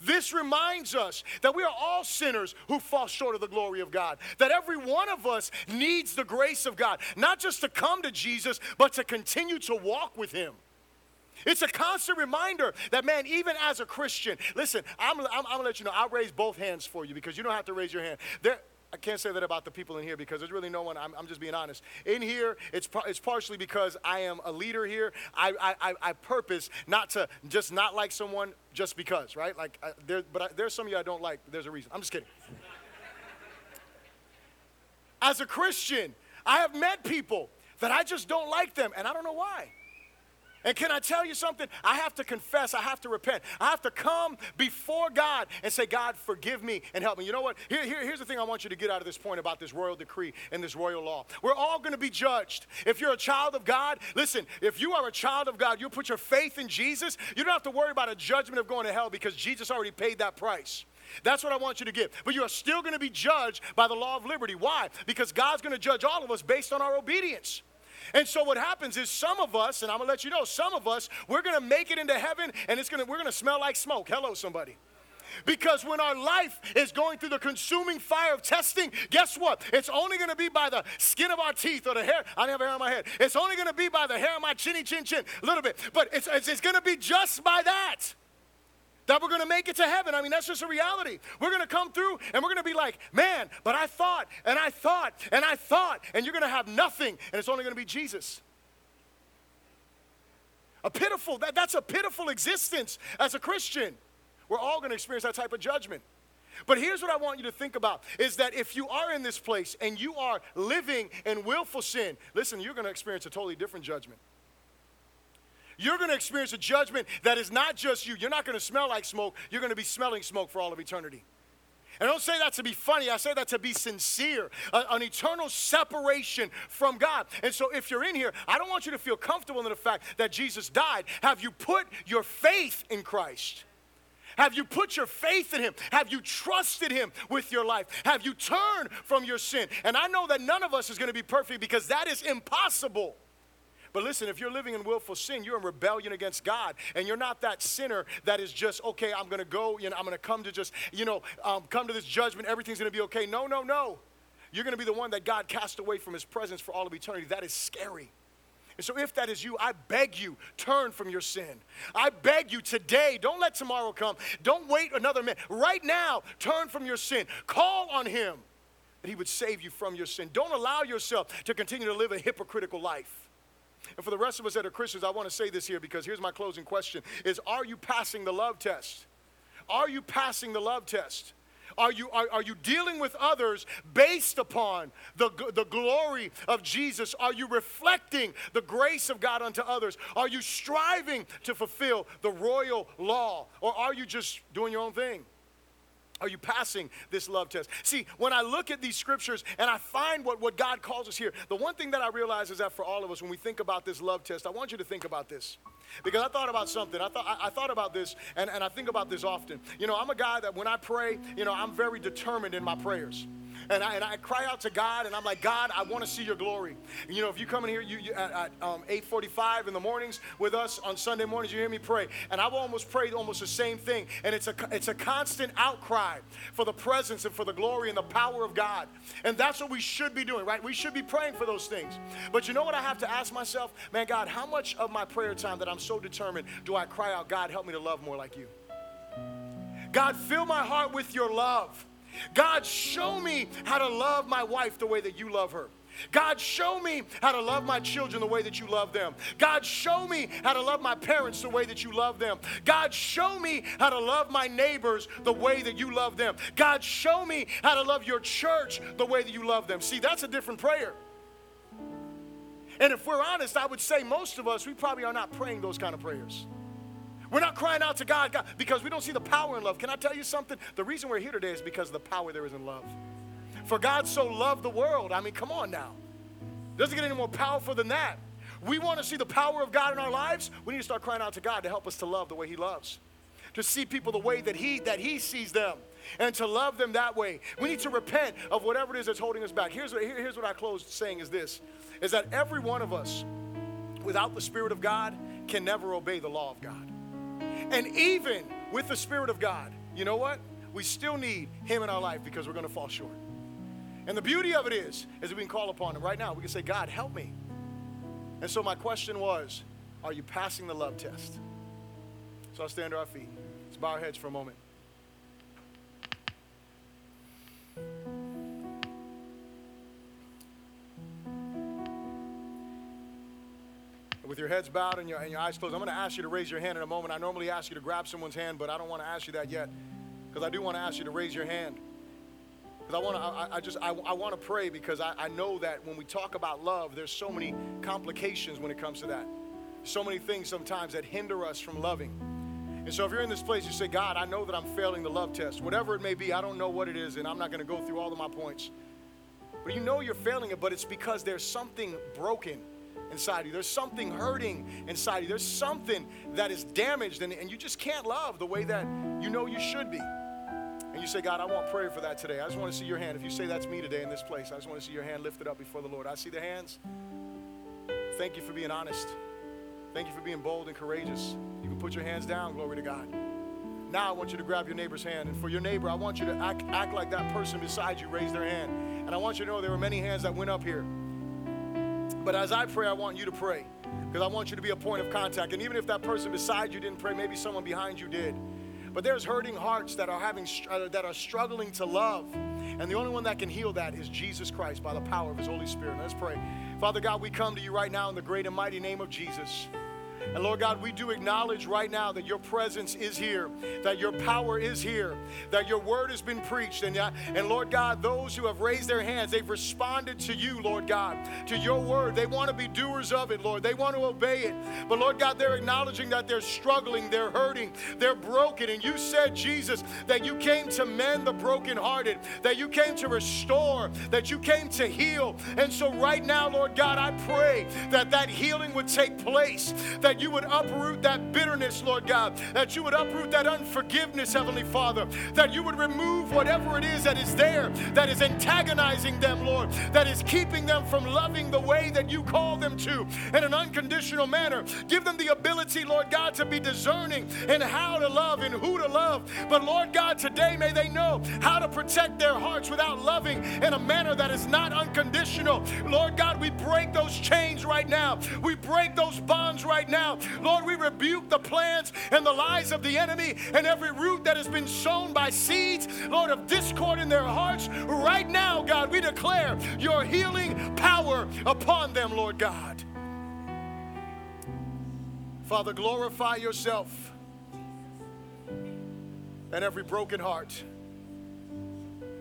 this reminds us that we are all sinners who fall short of the glory of God. That every one of us needs the grace of God, not just to come to Jesus, but to continue to walk with Him. It's a constant reminder that, man, even as a Christian, listen, I'm, I'm, I'm going to let you know, I'll raise both hands for you because you don't have to raise your hand. There, I can't say that about the people in here because there's really no one. I'm, I'm just being honest. In here, it's, it's partially because I am a leader here. I, I, I purpose not to just not like someone just because, right? Like, I, there, but I, there's some of you I don't like. There's a reason. I'm just kidding. As a Christian, I have met people that I just don't like them, and I don't know why. And can I tell you something? I have to confess, I have to repent. I have to come before God and say, God, forgive me and help me. You know what? Here, here, here's the thing I want you to get out of this point about this royal decree and this royal law. We're all going to be judged. If you're a child of God, listen, if you are a child of God, you put your faith in Jesus, you don't have to worry about a judgment of going to hell because Jesus already paid that price. That's what I want you to get. But you are still going to be judged by the law of liberty. Why? Because God's going to judge all of us based on our obedience. And so what happens is some of us, and I'm gonna let you know, some of us, we're gonna make it into heaven and it's gonna we're gonna smell like smoke. Hello, somebody. Because when our life is going through the consuming fire of testing, guess what? It's only going to be by the skin of our teeth or the hair. I have hair on my head. It's only going to be by the hair on my chinny chin chin, a little bit. But it's, it's, it's going to be just by that that we're going to make it to heaven. I mean, that's just a reality. We're going to come through and we're going to be like, man, but I thought and I thought and I thought, and you're going to have nothing, and it's only going to be Jesus. A pitiful, that, that's a pitiful existence as a Christian. We're all going to experience that type of judgment. But here's what I want you to think about is that if you are in this place and you are living in willful sin, listen, you're going to experience a totally different judgment you're going to experience a judgment that is not just you. You're not going to smell like smoke, you're going to be smelling smoke for all of eternity. And I don't say that to be funny, I say that to be sincere, a, an eternal separation from God. And so, if you're in here, I don't want you to feel comfortable in the fact that Jesus died. Have you put your faith in Christ? Have you put your faith in Him? Have you trusted Him with your life? Have you turned from your sin? And I know that none of us is going to be perfect because that is impossible. But listen, if you're living in willful sin, you're in rebellion against God, and you're not that sinner that is just okay. I'm going to go. You know, I'm going to come to just you know um, come to this judgment. Everything's going to be okay. No, no, no. You're going to be the one that God cast away from His presence for all of eternity. That is scary. And so, if that is you, I beg you, turn from your sin. I beg you today, don't let tomorrow come. Don't wait another minute. Right now, turn from your sin. Call on Him that He would save you from your sin. Don't allow yourself to continue to live a hypocritical life. And for the rest of us that are Christians, I want to say this here because here's my closing question is are you passing the love test? Are you passing the love test? Are you, are, are you dealing with others based upon the, the glory of Jesus? Are you reflecting the grace of God unto others? Are you striving to fulfill the royal law? Or are you just doing your own thing? Are you passing this love test? See, when I look at these scriptures and I find what, what God calls us here, the one thing that I realize is that for all of us, when we think about this love test, I want you to think about this. Because I thought about something. I thought, I, I thought about this, and, and I think about this often. You know, I'm a guy that when I pray, you know, I'm very determined in my prayers. And I, and I cry out to God, and I'm like, God, I want to see your glory. And you know, if you come in here you, you at, at um, 8:45 in the mornings with us on Sunday mornings, you hear me pray, and I've almost prayed almost the same thing. And it's a it's a constant outcry for the presence and for the glory and the power of God. And that's what we should be doing, right? We should be praying for those things. But you know what I have to ask myself, man, God, how much of my prayer time that I'm so determined do I cry out, God, help me to love more like you? God, fill my heart with your love. God, show me how to love my wife the way that you love her. God, show me how to love my children the way that you love them. God, show me how to love my parents the way that you love them. God, show me how to love my neighbors the way that you love them. God, show me how to love your church the way that you love them. See, that's a different prayer. And if we're honest, I would say most of us, we probably are not praying those kind of prayers. We're not crying out to God, God because we don't see the power in love. Can I tell you something? The reason we're here today is because of the power there is in love. For God so loved the world. I mean, come on now. Doesn't get any more powerful than that. We want to see the power of God in our lives. We need to start crying out to God to help us to love the way He loves, to see people the way that He that He sees them, and to love them that way. We need to repent of whatever it is that's holding us back. Here's what, here, here's what I close saying: is this, is that every one of us, without the Spirit of God, can never obey the law of God. And even with the Spirit of God, you know what? We still need Him in our life because we're going to fall short. And the beauty of it is, is we can call upon Him right now. We can say, God, help me. And so my question was, are you passing the love test? So I'll stand to our feet. Let's bow our heads for a moment. With your heads bowed and your, and your eyes closed, I'm going to ask you to raise your hand in a moment. I normally ask you to grab someone's hand, but I don't want to ask you that yet because I do want to ask you to raise your hand. Because I want to, I, I, just, I, I want to pray because I, I know that when we talk about love, there's so many complications when it comes to that. So many things sometimes that hinder us from loving. And so if you're in this place, you say, God, I know that I'm failing the love test. Whatever it may be, I don't know what it is, and I'm not going to go through all of my points. But you know you're failing it, but it's because there's something broken inside you. There's something hurting inside you. There's something that is damaged, and, and you just can't love the way that you know you should be. And you say, God, I want prayer for that today. I just want to see your hand. If you say that's me today in this place, I just want to see your hand lifted up before the Lord. I see the hands. Thank you for being honest. Thank you for being bold and courageous. You can put your hands down, glory to God. Now I want you to grab your neighbor's hand. And for your neighbor, I want you to act, act like that person beside you raised their hand. And I want you to know there were many hands that went up here. But as I pray, I want you to pray because I want you to be a point of contact. And even if that person beside you didn't pray, maybe someone behind you did. But there's hurting hearts that are having uh, that are struggling to love. And the only one that can heal that is Jesus Christ by the power of his Holy Spirit. Let's pray. Father God, we come to you right now in the great and mighty name of Jesus. And Lord God, we do acknowledge right now that your presence is here, that your power is here, that your word has been preached. And, and Lord God, those who have raised their hands, they've responded to you, Lord God, to your word. They want to be doers of it, Lord. They want to obey it. But Lord God, they're acknowledging that they're struggling, they're hurting, they're broken. And you said, Jesus, that you came to mend the brokenhearted, that you came to restore, that you came to heal. And so right now, Lord God, I pray that that healing would take place, that you would uproot that bitterness, Lord God, that you would uproot that unforgiveness, Heavenly Father, that you would remove whatever it is that is there that is antagonizing them, Lord, that is keeping them from loving the way that you call them to in an unconditional manner. Give them the ability, Lord God, to be discerning in how to love and who to love. But Lord God, today may they know how to protect their hearts without loving in a manner that is not unconditional. Lord God, we break those chains right now. We break those bonds right now Lord, we rebuke the plans and the lies of the enemy and every root that has been sown by seeds, Lord, of discord in their hearts. Right now, God, we declare your healing power upon them, Lord God. Father, glorify yourself and every broken heart.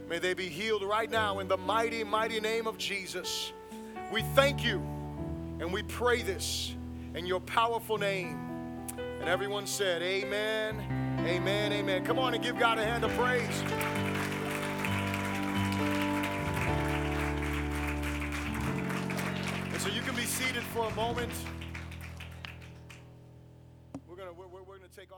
May they be healed right now in the mighty, mighty name of Jesus. We thank you and we pray this in your powerful name. And everyone said, Amen, amen, amen. Come on and give God a hand of praise. And so you can be seated for a moment. We're going to we're, we're to take a